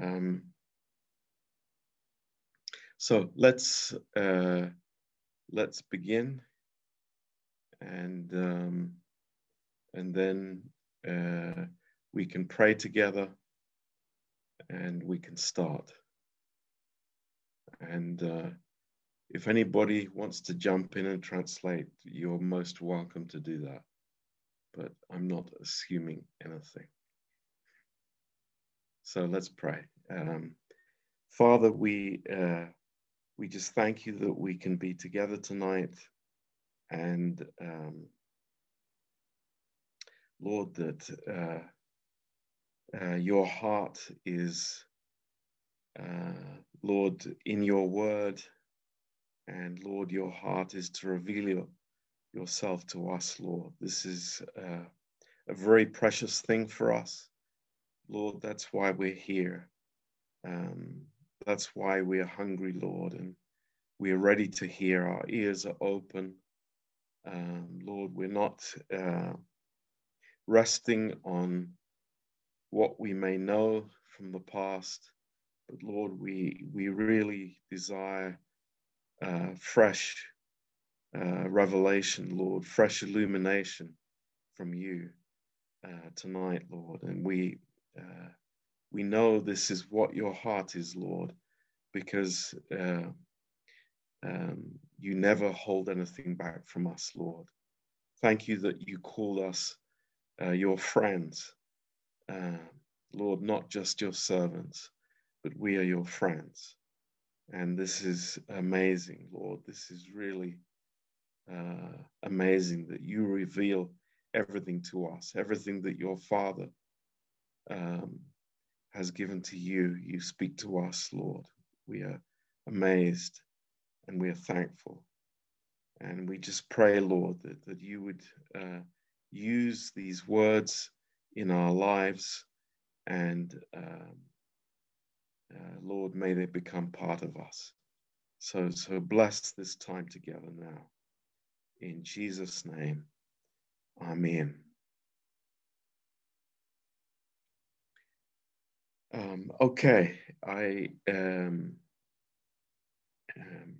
Um, so let's uh, let's begin, and um, and then uh, we can pray together, and we can start. And uh, if anybody wants to jump in and translate, you're most welcome to do that. But I'm not assuming anything. So let's pray. Um, Father, we uh, we just thank you that we can be together tonight, and um, Lord, that uh, uh, your heart is, uh, Lord, in your word and Lord, your heart is to reveal your, yourself to us, Lord. This is uh, a very precious thing for us. Lord, that's why we're here. Um, that's why we're hungry, Lord, and we're ready to hear. Our ears are open. Um, Lord, we're not uh, resting on what we may know from the past, but Lord, we we really desire uh, fresh uh, revelation, Lord, fresh illumination from you uh, tonight, Lord. And we uh, we know this is what your heart is, Lord, because uh, um, you never hold anything back from us, Lord. Thank you that you call us uh, your friends, Lord, not just your servants, but we are your friends. And this is amazing, Lord. This is really uh, amazing that you reveal everything to us, everything that your Father um, has given to you. You speak to us, Lord. We are amazed and we are thankful. And we just pray, Lord, that, that you would uh, use these words in our lives and um, uh, Lord, may they become part of us. So, so bless this time together now. In Jesus' name, Amen. Um, okay, I um, um,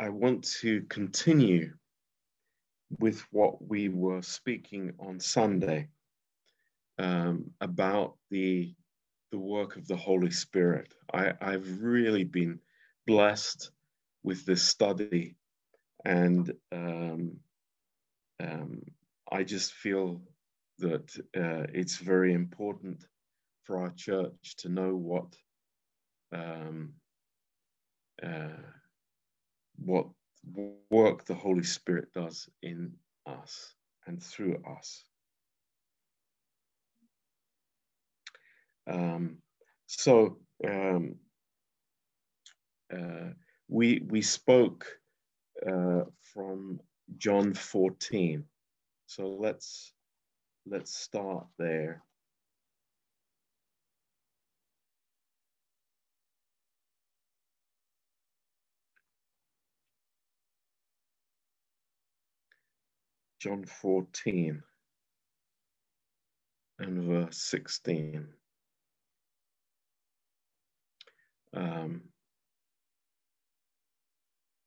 I want to continue with what we were speaking on Sunday um, about the the work of the Holy Spirit. I, I've really been blessed with this study, and um, um, I just feel that uh, it's very important for our church to know what um, uh, what work the Holy Spirit does in us and through us. Um, so um, uh, we we spoke uh, from John 14. So let's let's start there. John 14 and verse 16 um,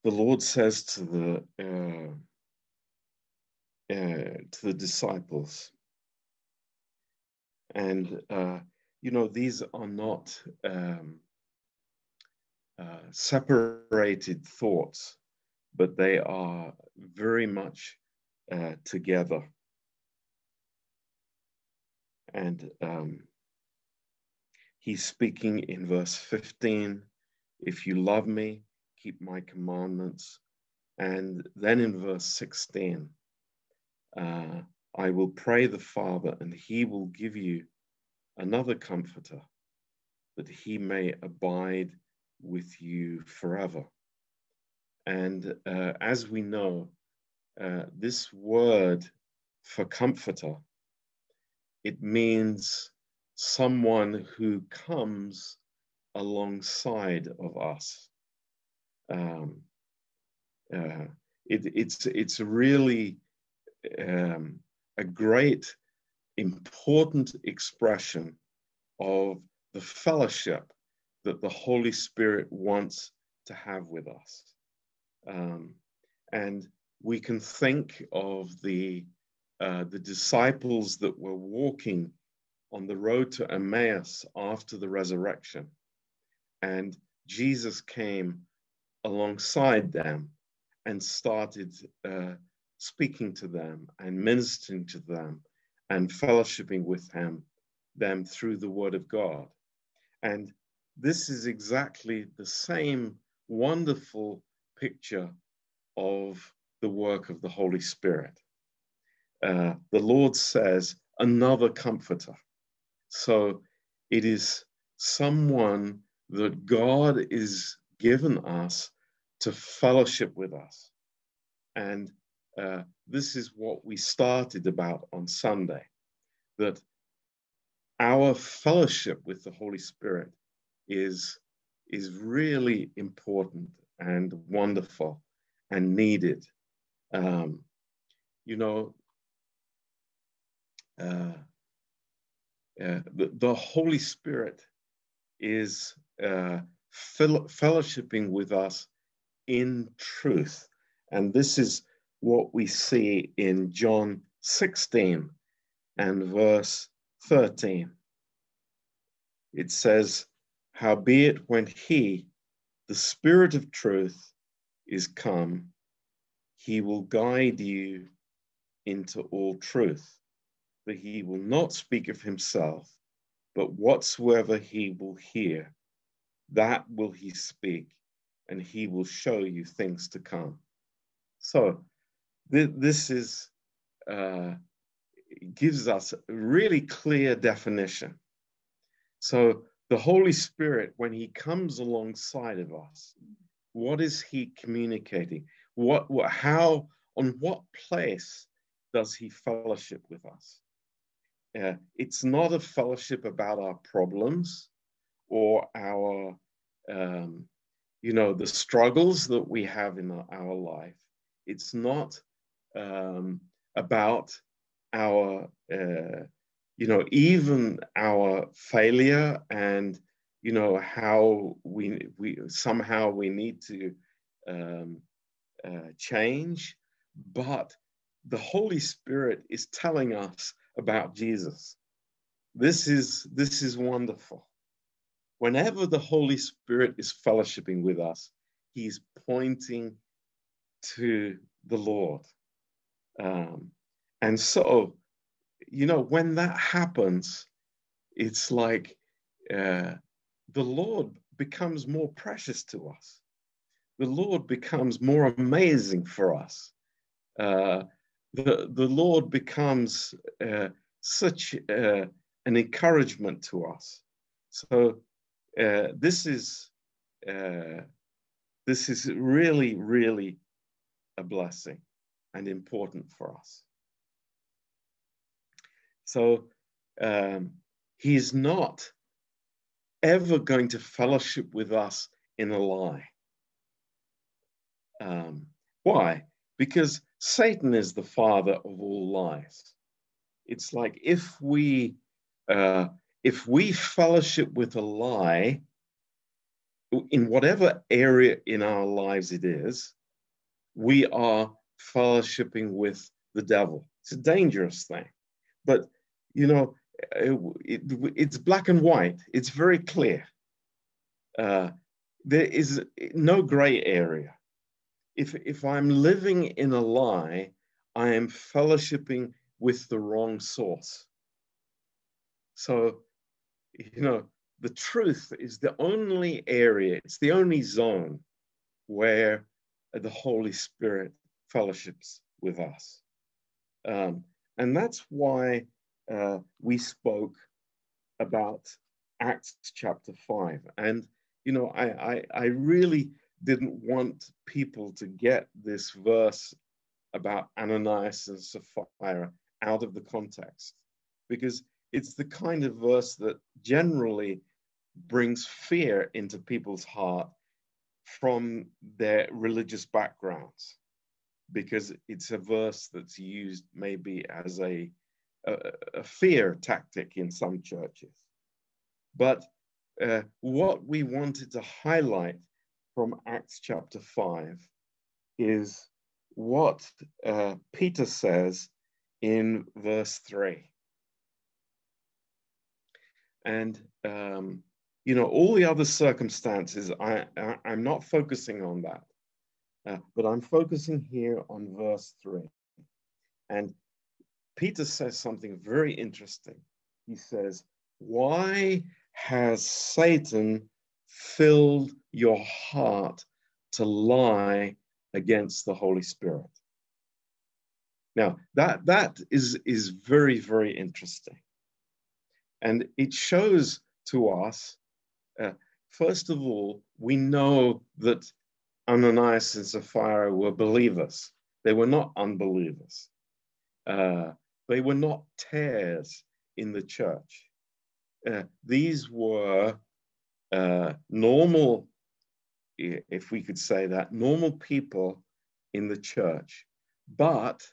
the Lord says to the uh, uh, to the disciples, and uh, you know these are not um, uh, separated thoughts, but they are very much uh, together. And um, He's speaking in verse 15 If you love me, keep my commandments. And then in verse 16, uh, I will pray the Father, and he will give you another comforter, that he may abide with you forever. And uh, as we know, uh, this word for comforter, it means someone who comes alongside of us. Um, uh, it, it's it's really um, a great important expression of the fellowship that the Holy Spirit wants to have with us. Um, and we can think of the, uh, the disciples that were walking on the road to Emmaus after the resurrection. And Jesus came alongside them and started uh, speaking to them and ministering to them and fellowshipping with him, them through the word of God. And this is exactly the same wonderful picture of the work of the Holy Spirit. Uh, the Lord says, another comforter. So it is someone that God is given us to fellowship with us. And uh, this is what we started about on Sunday that our fellowship with the Holy Spirit is, is really important and wonderful and needed. Um, you know, uh, uh, the, the, Holy Spirit is uh, fellowshipping with us in truth. And this is what we see in John 16 and verse 13. It says, Howbeit, when he, the Spirit of truth, is come, he will guide you into all truth. For he will not speak of himself, but whatsoever he will hear, that will he speak, and he will show you things to come. So, th- this is uh, gives us a really clear definition. So, the Holy Spirit, when he comes alongside of us, what is he communicating? What, what how, on what place does he fellowship with us? Uh, it's not a fellowship about our problems or our, um, you know, the struggles that we have in our, our life. It's not um, about our, uh, you know, even our failure and, you know, how we, we somehow we need to um, uh, change, but the Holy Spirit is telling us about Jesus. This is, this is wonderful. Whenever the Holy Spirit is fellowshipping with us, he's pointing to the Lord. Um, and so, you know, when that happens, it's like uh, the Lord becomes more precious to us. The Lord becomes more amazing for us. Uh, the, the Lord becomes uh, such uh, an encouragement to us. So uh, this is uh, this is really, really a blessing and important for us. So um, he's not ever going to fellowship with us in a lie. Um, why? Because Satan is the father of all lies. It's like if we uh, if we fellowship with a lie in whatever area in our lives it is, we are fellowshipping with the devil. It's a dangerous thing, but you know, it, it, it's black and white. It's very clear. Uh, there is no gray area. If if I'm living in a lie, I am fellowshipping with the wrong source. So, you know, the truth is the only area, it's the only zone where the Holy Spirit fellowships with us. Um, and that's why uh, we spoke about Acts chapter 5. And, you know, I, I, I really didn't want people to get this verse about Ananias and Sapphira out of the context because it's the kind of verse that generally brings fear into people's heart from their religious backgrounds because it's a verse that's used maybe as a a, a fear tactic in some churches. But uh, what we wanted to highlight from Acts chapter 5 is what uh, Peter says in verse 3. And, um, you know, all the other circumstances, I, I, am not focusing on that, uh, but I'm focusing here on verse 3. And Peter says something very interesting. He says, Why has Satan filled your heart to lie against the Holy Spirit? Now, that, that is, is very, very interesting. And it shows to us, uh, first of all, we know that Ananias and Sapphira were believers. They were not unbelievers. Uh, they were not tares in the church. Uh, these were uh, normal, if we could say that, normal people in the church, but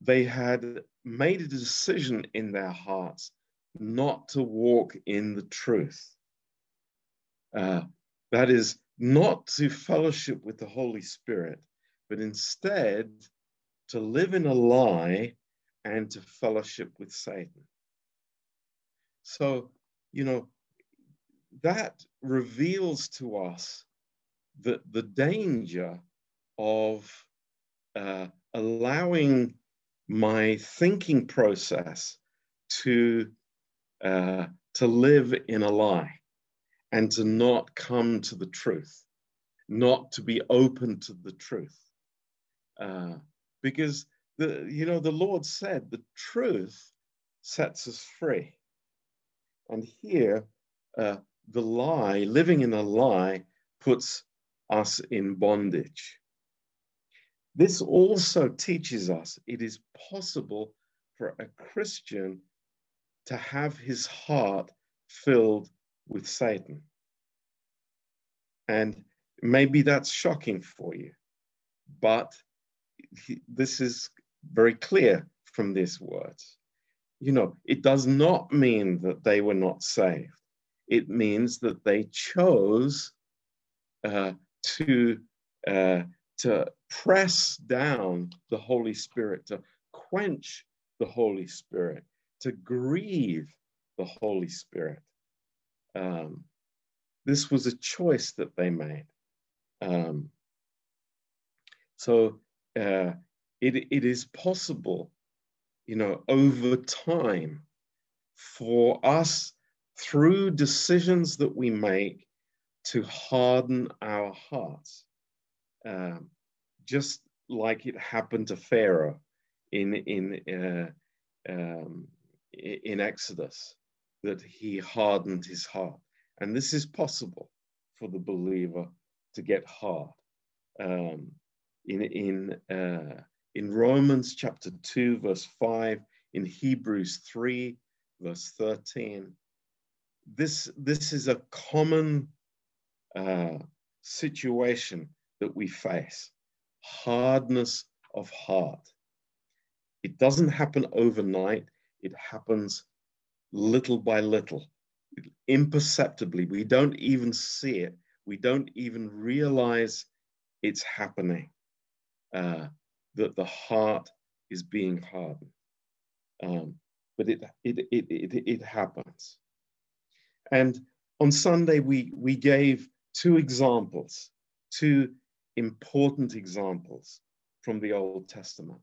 they had made a decision in their hearts not to walk in the truth. Uh, that is, not to fellowship with the Holy Spirit, but instead to live in a lie and to fellowship with Satan. So, you know, that reveals to us the, the danger of uh, allowing my thinking process to, uh, to live in a lie and to not come to the truth, not to be open to the truth. Uh, because the you know the Lord said the truth sets us free. And here, uh, the lie, living in a lie, puts us in bondage. This also teaches us it is possible for a Christian to have his heart filled with Satan. And maybe that's shocking for you, but this is very clear from these words. You know, it does not mean that they were not saved. It means that they chose uh, to uh, to press down the Holy Spirit, to quench the Holy Spirit, to grieve the Holy Spirit. Um, this was a choice that they made. Um, so uh, it, it is possible, you know, over time for us through decisions that we make to harden our hearts. Um, just like it happened to Pharaoh in, in, uh, um, in Exodus, that he hardened his heart. And this is possible for the believer to get hard. Um, in, in, uh, in Romans chapter 2, verse 5, in Hebrews 3, verse 13. This, this is a common uh, situation that we face hardness of heart. It doesn't happen overnight, it happens little by little, imperceptibly. We don't even see it, we don't even realize it's happening uh, that the heart is being hardened. Um, but it, it, it, it, it happens. And on Sunday, we, we gave two examples, two important examples from the Old Testament.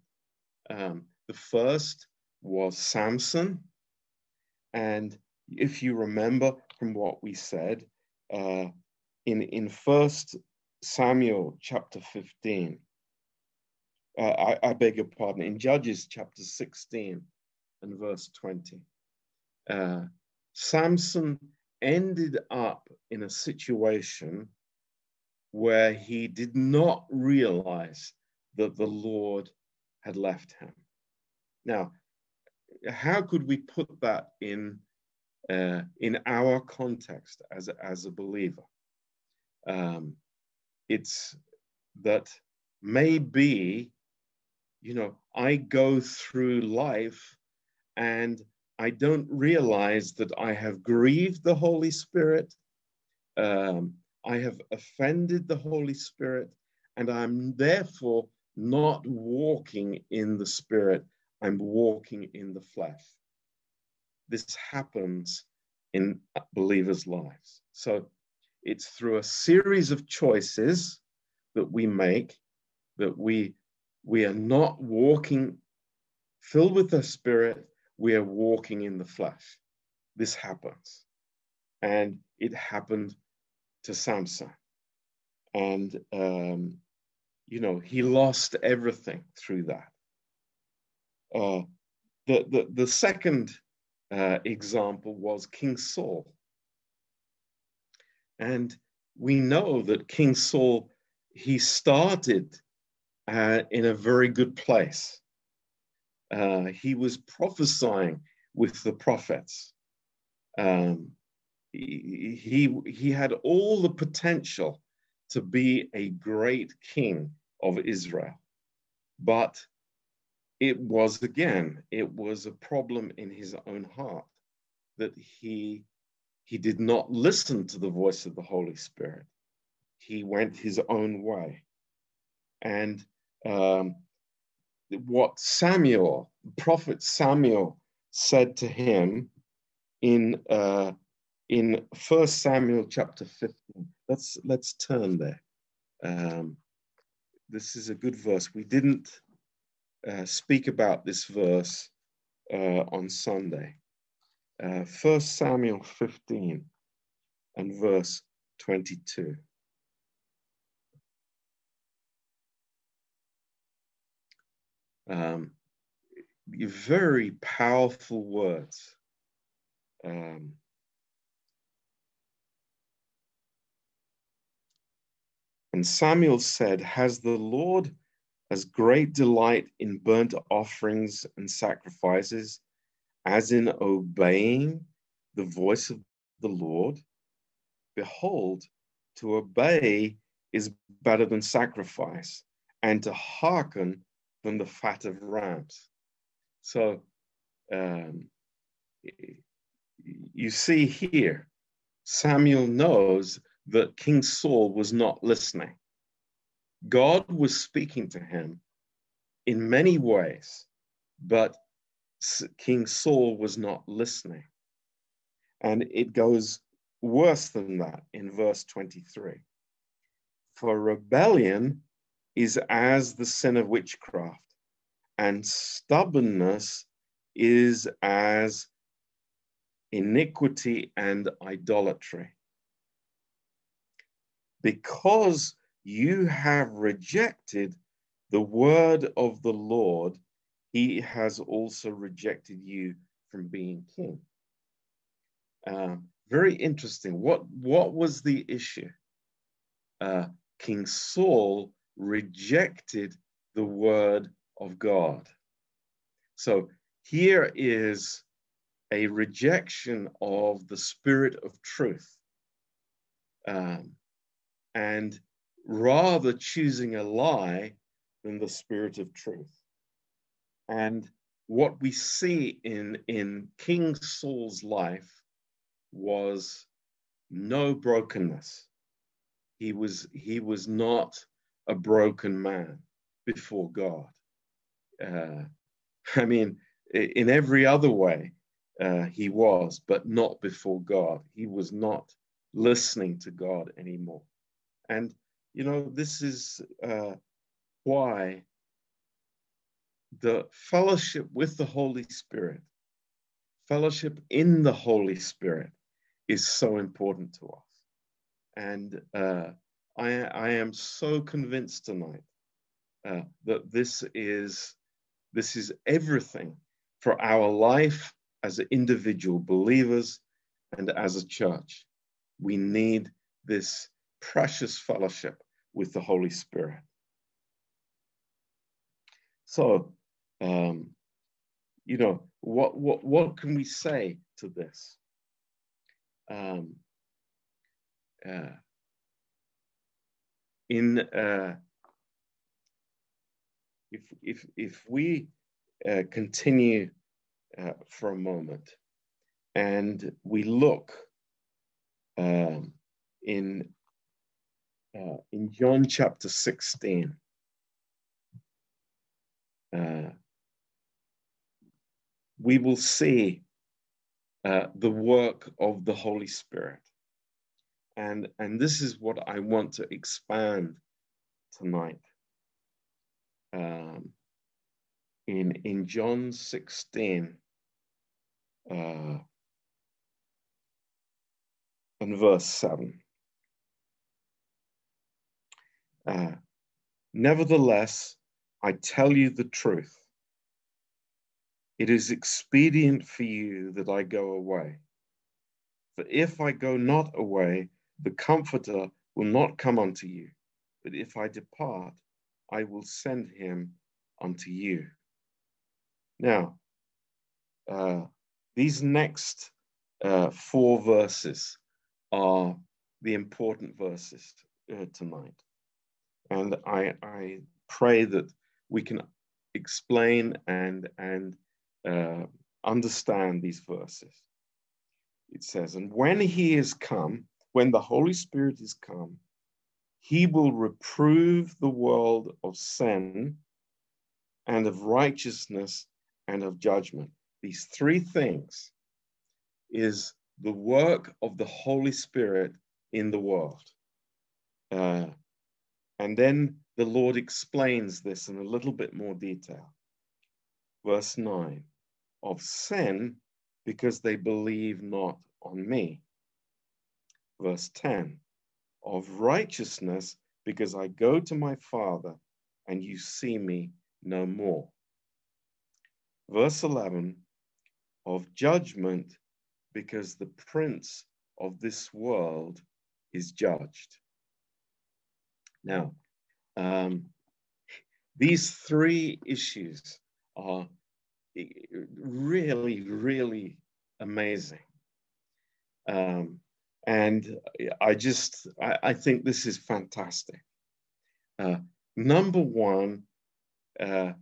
Um, the first was Samson. And if you remember from what we said, uh, in, in First Samuel chapter 15, uh, I, I, beg your pardon, in Judges chapter 16 and verse 20. Uh, Samson ended up in a situation where he did not realize that the Lord had left him. Now, how could we put that in uh, in our context as a, as a believer? Um, it's that maybe you know, I go through life and I don't realize that I have grieved the Holy Spirit. Um, I have offended the Holy Spirit, and I'm therefore not walking in the Spirit. I'm walking in the flesh. This happens in believers' lives. So it's through a series of choices that we make that we we are not walking filled with the spirit. We are walking in the flesh. This happens. And it happened to samson. And um, you know he lost everything through that uh, the, the the second uh, example was king saul and we know that king saul he started uh, in a very good place. Uh, he was prophesying with the prophets. Um, he, he, he had all the potential to be a great king of Israel. But it was again, it was a problem in his own heart that he, he did not listen to the voice of the Holy Spirit. He went his own way. And um, what Samuel, prophet Samuel, said to him in uh, in First Samuel chapter fifteen. Let's let's turn there. Um, this is a good verse. We didn't uh, speak about this verse uh, on Sunday. Uh, First Samuel fifteen and verse twenty-two. um, very powerful words. Um, and Samuel said, Has the Lord as great delight in burnt offerings and sacrifices as in obeying the voice of the Lord? Behold, to obey is better than sacrifice, and to hearken than the fat of rams. So um, you see here, Samuel knows that King Saul was not listening. God was speaking to him in many ways, but King Saul was not listening. And it goes worse than that in verse 23. For rebellion is as the sin of witchcraft, and stubbornness is as iniquity and idolatry. Because you have rejected the word of the Lord, he has also rejected you from being king. Uh, very interesting. What, what was the issue? Uh, king Saul rejected the word of God. So here is a rejection of the spirit of truth. Um, and rather choosing a lie than the spirit of truth. And what we see in, in King Saul's life was no brokenness. He was, he was not a broken man before God. Uh, I mean, in every other way, uh, he was, but not before God. He was not listening to God anymore. And, you know, this is uh, why the fellowship with the Holy Spirit, fellowship in the Holy Spirit, is so important to us. And uh, I, I am so convinced tonight uh, that this is this is everything for our life as individual believers and as a church. We need this precious fellowship with the Holy Spirit. So, um, you know, what what what can we say to this? Um, uh, in uh, if if if we uh, continue uh, for a moment and we look um, in uh, in John chapter 16, uh, we will see uh, the work of the Holy Spirit. And, and this is what I want to expand tonight. Um, in, in John 16, uh, and verse 7. Uh, Nevertheless, I tell you the truth. It is expedient for you that I go away. For if I go not away, the Comforter will not come unto you. But if I depart, I will send him unto you. Now, uh, these next uh, four verses are the important verses uh, tonight. And I, I pray that we can explain and, and uh, understand these verses. It says, And when he is come, when the Holy Spirit is come, he will reprove the world of sin and of righteousness and of judgment. These three things is the work of the Holy Spirit in the world. Uh, and then the Lord explains this in a little bit more detail. Verse 9 of sin because they believe not on me. Verse 10 of righteousness because I go to my Father and you see me no more. Verse 11 of judgment because the prince of this world is judged. Now, um, these three issues are really, really amazing. Um, and I just, I, I, think this is fantastic. Uh, number one, uh,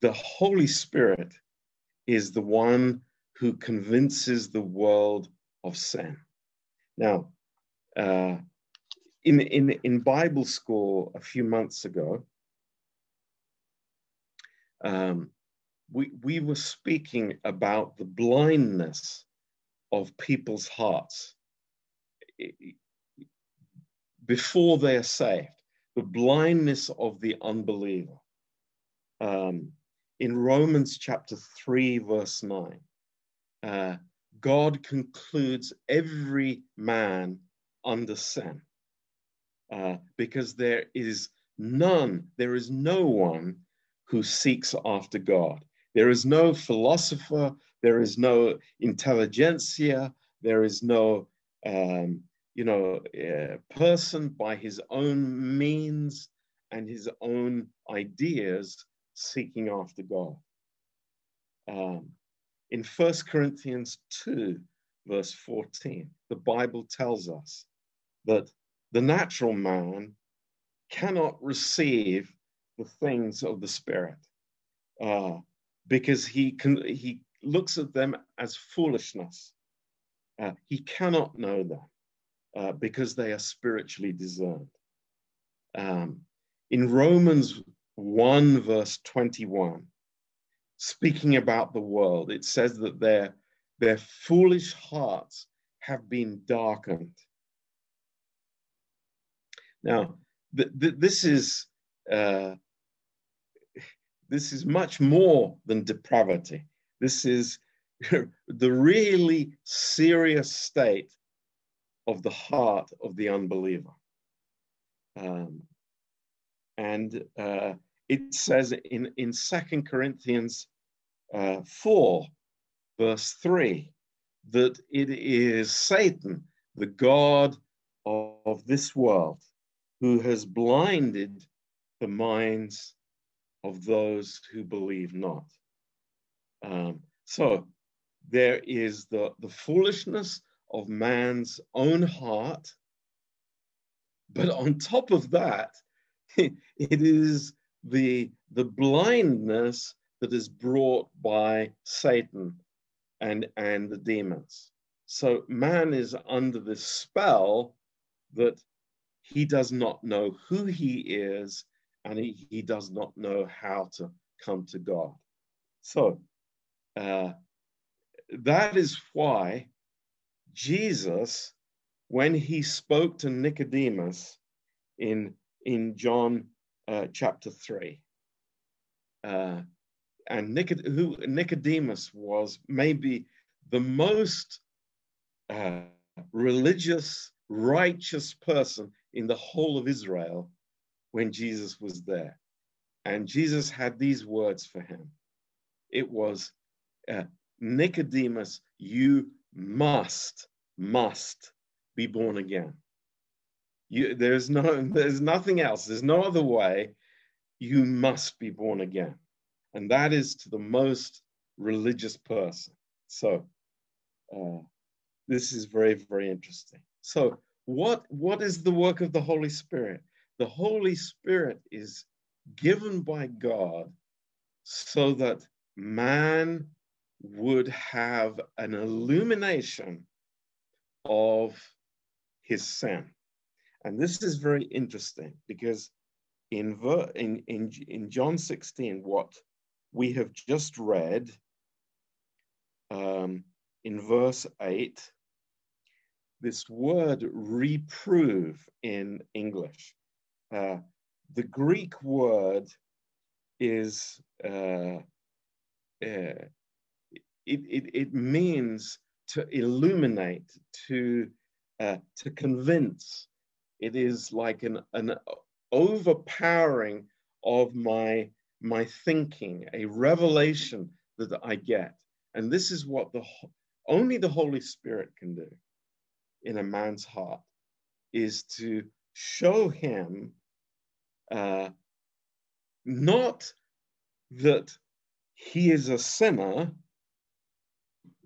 the Holy Spirit is the one who convinces the world of sin. Now, uh, in, in, in Bible school a few months ago, um, we, we were speaking about the blindness of people's hearts before they are saved, the blindness of the unbeliever. Um, in Romans chapter 3, verse 9, uh, God concludes every man under sin uh, because there is none, there is no one who seeks after God. There is no philosopher, there is no intelligentsia, there is no, um, you know, uh, person by his own means and his own ideas seeking after God. Um, in 1 Corinthians 2, verse 14, the Bible tells us that the natural man cannot receive the things of the Spirit uh, because he, can, he looks at them as foolishness. Uh, he cannot know them uh, because they are spiritually discerned. Um, in Romans 1, verse 21, speaking about the world, it says that their, their foolish hearts have been darkened. Now, th- th- this is uh, this is much more than depravity. This is the really serious state of the heart of the unbeliever. Um, and uh, it says in, in 2 Corinthians uh, 4, verse 3, that it is Satan, the God of, of this world, who has blinded the minds of those who believe not. Um, so there is the, the foolishness of man's own heart, but on top of that, it is the, the blindness that is brought by Satan and, and the demons. So man is under this spell that he does not know who he is and he, he does not know how to come to God. So uh, that is why Jesus, when he spoke to Nicodemus in, in John uh, chapter 3, uh, and Nicod- who Nicodemus was maybe the most uh, religious, righteous person in the whole of Israel when Jesus was there. And Jesus had these words for him. It was, uh, Nicodemus, you must, must be born again. You, there's no, there's nothing else. There's no other way. You must be born again, and that is to the most religious person. So, uh, this is very, very interesting. So, what what is the work of the Holy Spirit? The Holy Spirit is given by God so that man would have an illumination of his sin. And this is very interesting because in, in, in, in John 16, what we have just read um, in verse 8, this word reprove in English. Uh, the Greek word is uh, uh, it, it, it means to illuminate, to uh, to convince. It is like an, an overpowering of my my thinking, a revelation that I get. And this is what the only the Holy Spirit can do in a man's heart is to show him uh, not that he is a sinner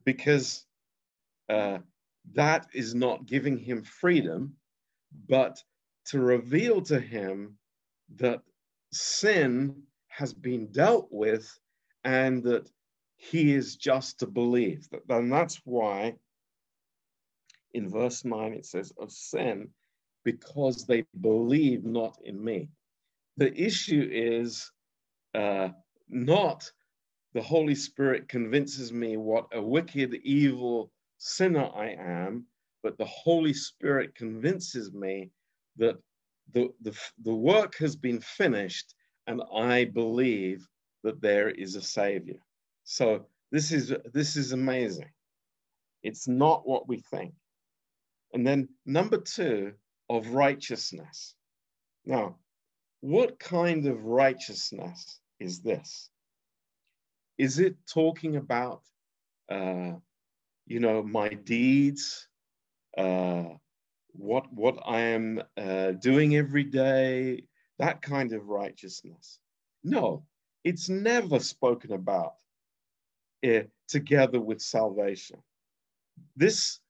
because uh, that is not giving him freedom, but to reveal to him that sin has been dealt with and that he is just to believe. And that's why in verse 9 it says, of sin, because they believe not in me. The issue is uh, not the Holy Spirit convinces me what a wicked, evil sinner I am, but the Holy Spirit convinces me that the, the, the work has been finished and I believe that there is a savior. So this is this is amazing. It's not what we think. And then number two of righteousness. Now, what kind of righteousness is this? Is it talking about, uh, you know, my deeds, uh, what what I am uh, doing every day, that kind of righteousness? No, it's never spoken about uh, together with salvation. This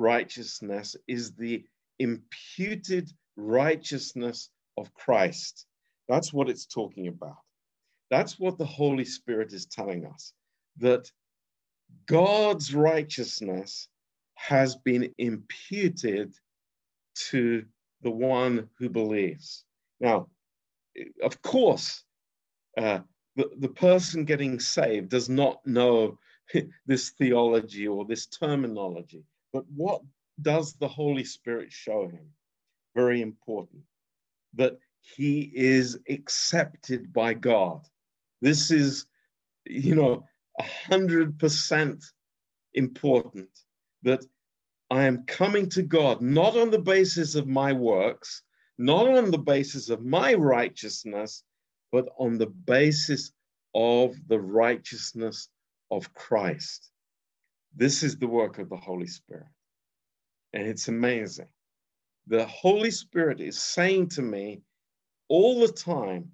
righteousness is the imputed righteousness of Christ. That's what it's talking about. That's what the Holy Spirit is telling us that God's righteousness has been imputed to the one who believes. Now, of course, uh, the, the person getting saved does not know this theology or this terminology, but what does the Holy Spirit show him? Very important. That he is accepted by God. This is, you know, a hundred percent important that I am coming to God not on the basis of my works, not on the basis of my righteousness, but on the basis of the righteousness of Christ. This is the work of the Holy Spirit. And it's amazing. The Holy Spirit is saying to me all the time,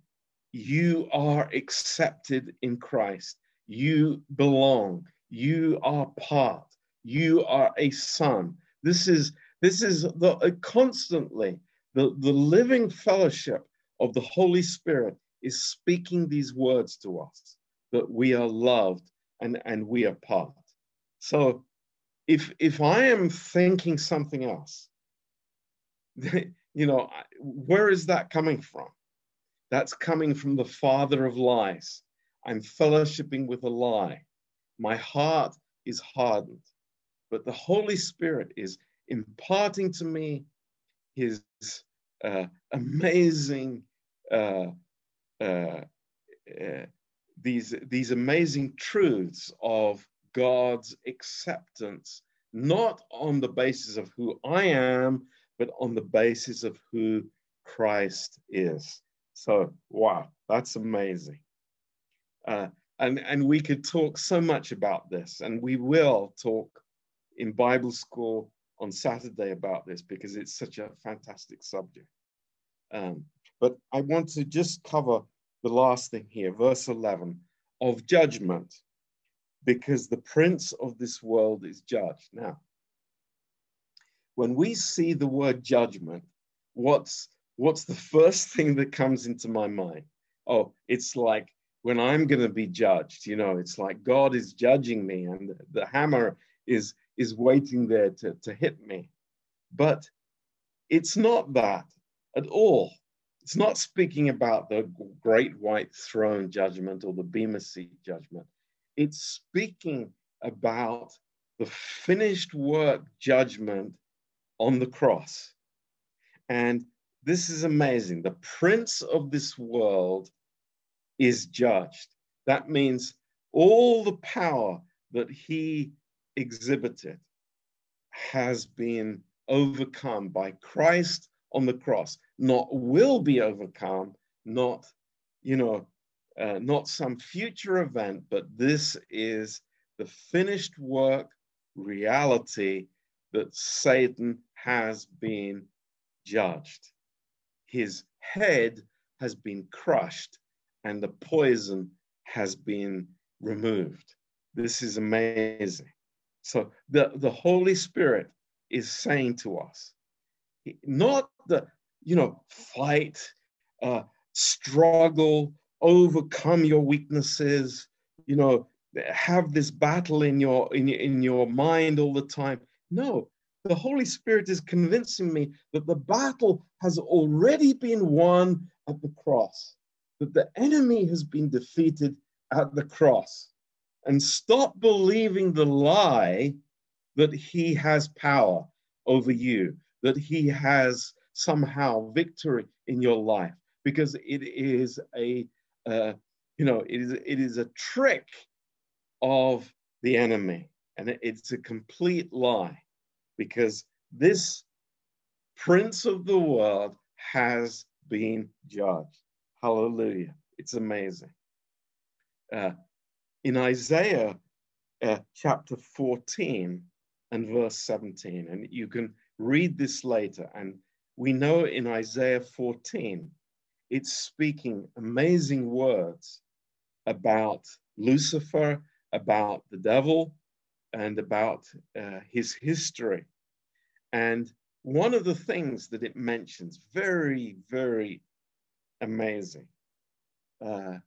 you are accepted in Christ. You belong. You are part. You are a son. This is this is the uh, constantly the, the living fellowship of the Holy Spirit is speaking these words to us that we are loved and, and we are part. So if if I am thinking something else, you know, where is that coming from? That's coming from the father of lies. I'm fellowshipping with a lie. My heart is hardened. But the Holy Spirit is imparting to me his uh, amazing uh, uh, uh, these these amazing truths of God's acceptance, not on the basis of who I am, but on the basis of who Christ is. So, wow, that's amazing. Uh, and, and we could talk so much about this, and we will talk in Bible school on Saturday about this because it's such a fantastic subject. Um, but I want to just cover the last thing here, verse 11 of judgment, because the prince of this world is judged. Now, when we see the word judgment, what's what's the first thing that comes into my mind? Oh, it's like when I'm going to be judged, you know, it's like God is judging me and the hammer is is waiting there to, to hit me. But it's not that at all. It's not speaking about the great white throne judgment or the Bema seat judgment. It's speaking about the finished work judgment on the cross. And this is amazing. The prince of this world is judged. That means all the power that he exhibited has been overcome by Christ on the cross, not will be overcome, not, you know, uh, not some future event, but this is the finished work reality that Satan has been judged. His head has been crushed and the poison has been removed. This is amazing. So the, the Holy Spirit is saying to us, not the, you know, fight, uh, struggle, overcome your weaknesses, you know, have this battle in your in, in your mind all the time. No, the Holy Spirit is convincing me that the battle has already been won at the cross, that the enemy has been defeated at the cross and stop believing the lie that he has power over you, that he has somehow victory in your life, because it is a, uh, you know, it is, it is a trick of the enemy, and it's a complete lie, because this prince of the world has been judged. Hallelujah. It's amazing. Uh, in Isaiah uh, chapter 14 and verse 17, and you can read this later. And we know in Isaiah 14, it's speaking amazing words about Lucifer, about the devil, and about uh, his history. And one of the things that it mentions, very, very amazing, uh,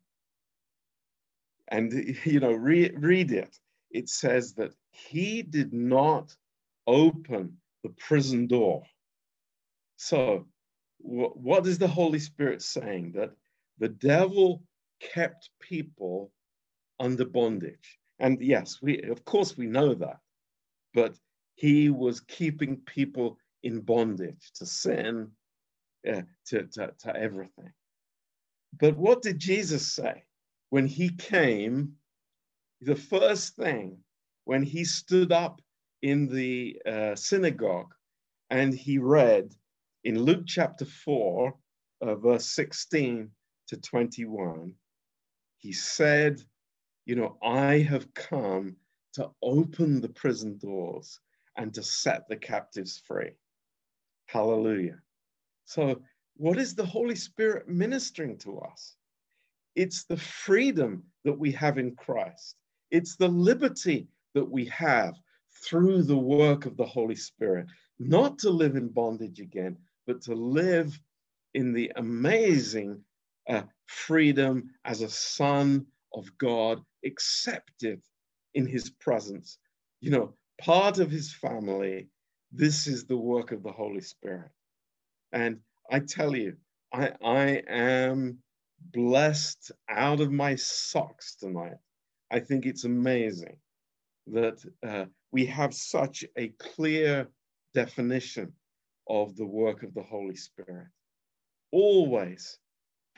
and you know re- read it it says that he did not open the prison door so what is the holy spirit saying? That the devil kept people under bondage. And yes we of course we know that. But he was keeping people in bondage to sin uh, to, to, to everything. But what did jesus say when he came, the first thing when he stood up in the uh, synagogue and he read in Luke chapter 4, uh, verse 16 to 21, he said, You know, I have come to open the prison doors and to set the captives free. Hallelujah. So, what is the Holy Spirit ministering to us? It's the freedom that we have in Christ. It's the liberty that we have through the work of the Holy Spirit, not to live in bondage again, but to live in the amazing uh, freedom as a son of God, accepted in his presence. You know, part of his family. This is the work of the Holy Spirit. And I tell you, I, I am blessed out of my socks tonight. I think it's amazing that uh, we have such a clear definition of the work of the Holy Spirit. Always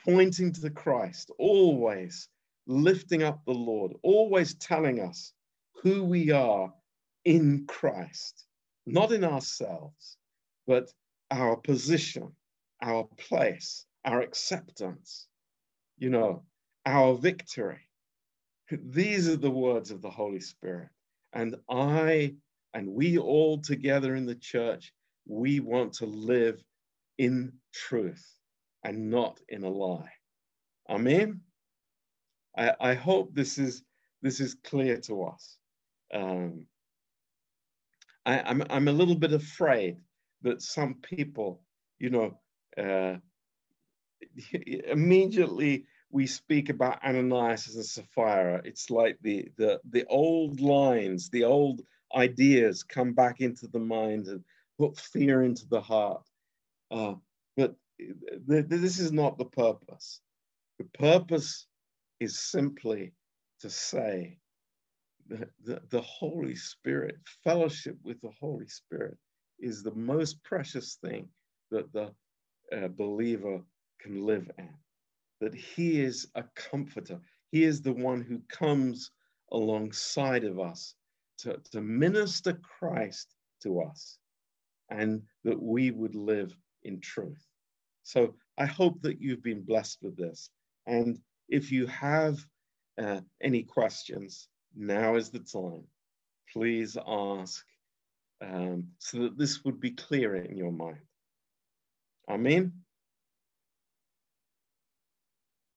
pointing to Christ, always lifting up the Lord, always telling us who we are in Christ, not in ourselves, but our position, our place, our acceptance, you know, our victory. These are the words of the Holy Spirit. And I and we all together in the church, we want to live in truth and not in a lie. Amen. I, I hope this is this is clear to us. Um, I, I'm I'm a little bit afraid that some people, you know, uh, immediately we speak about Ananias and Sapphira. It's like the the the old lines, the old ideas come back into the mind and put fear into the heart. Uh, but th- this is not the purpose. The purpose is simply to say that the, the Holy Spirit, fellowship with the Holy Spirit, is the most precious thing that the uh, believer can live in. That he is a comforter. He is the one who comes alongside of us to, to minister Christ to us and that we would live in truth. So I hope that you've been blessed with this. And if you have uh, any questions, now is the time. Please ask um, so that this would be clear in your mind. Amen.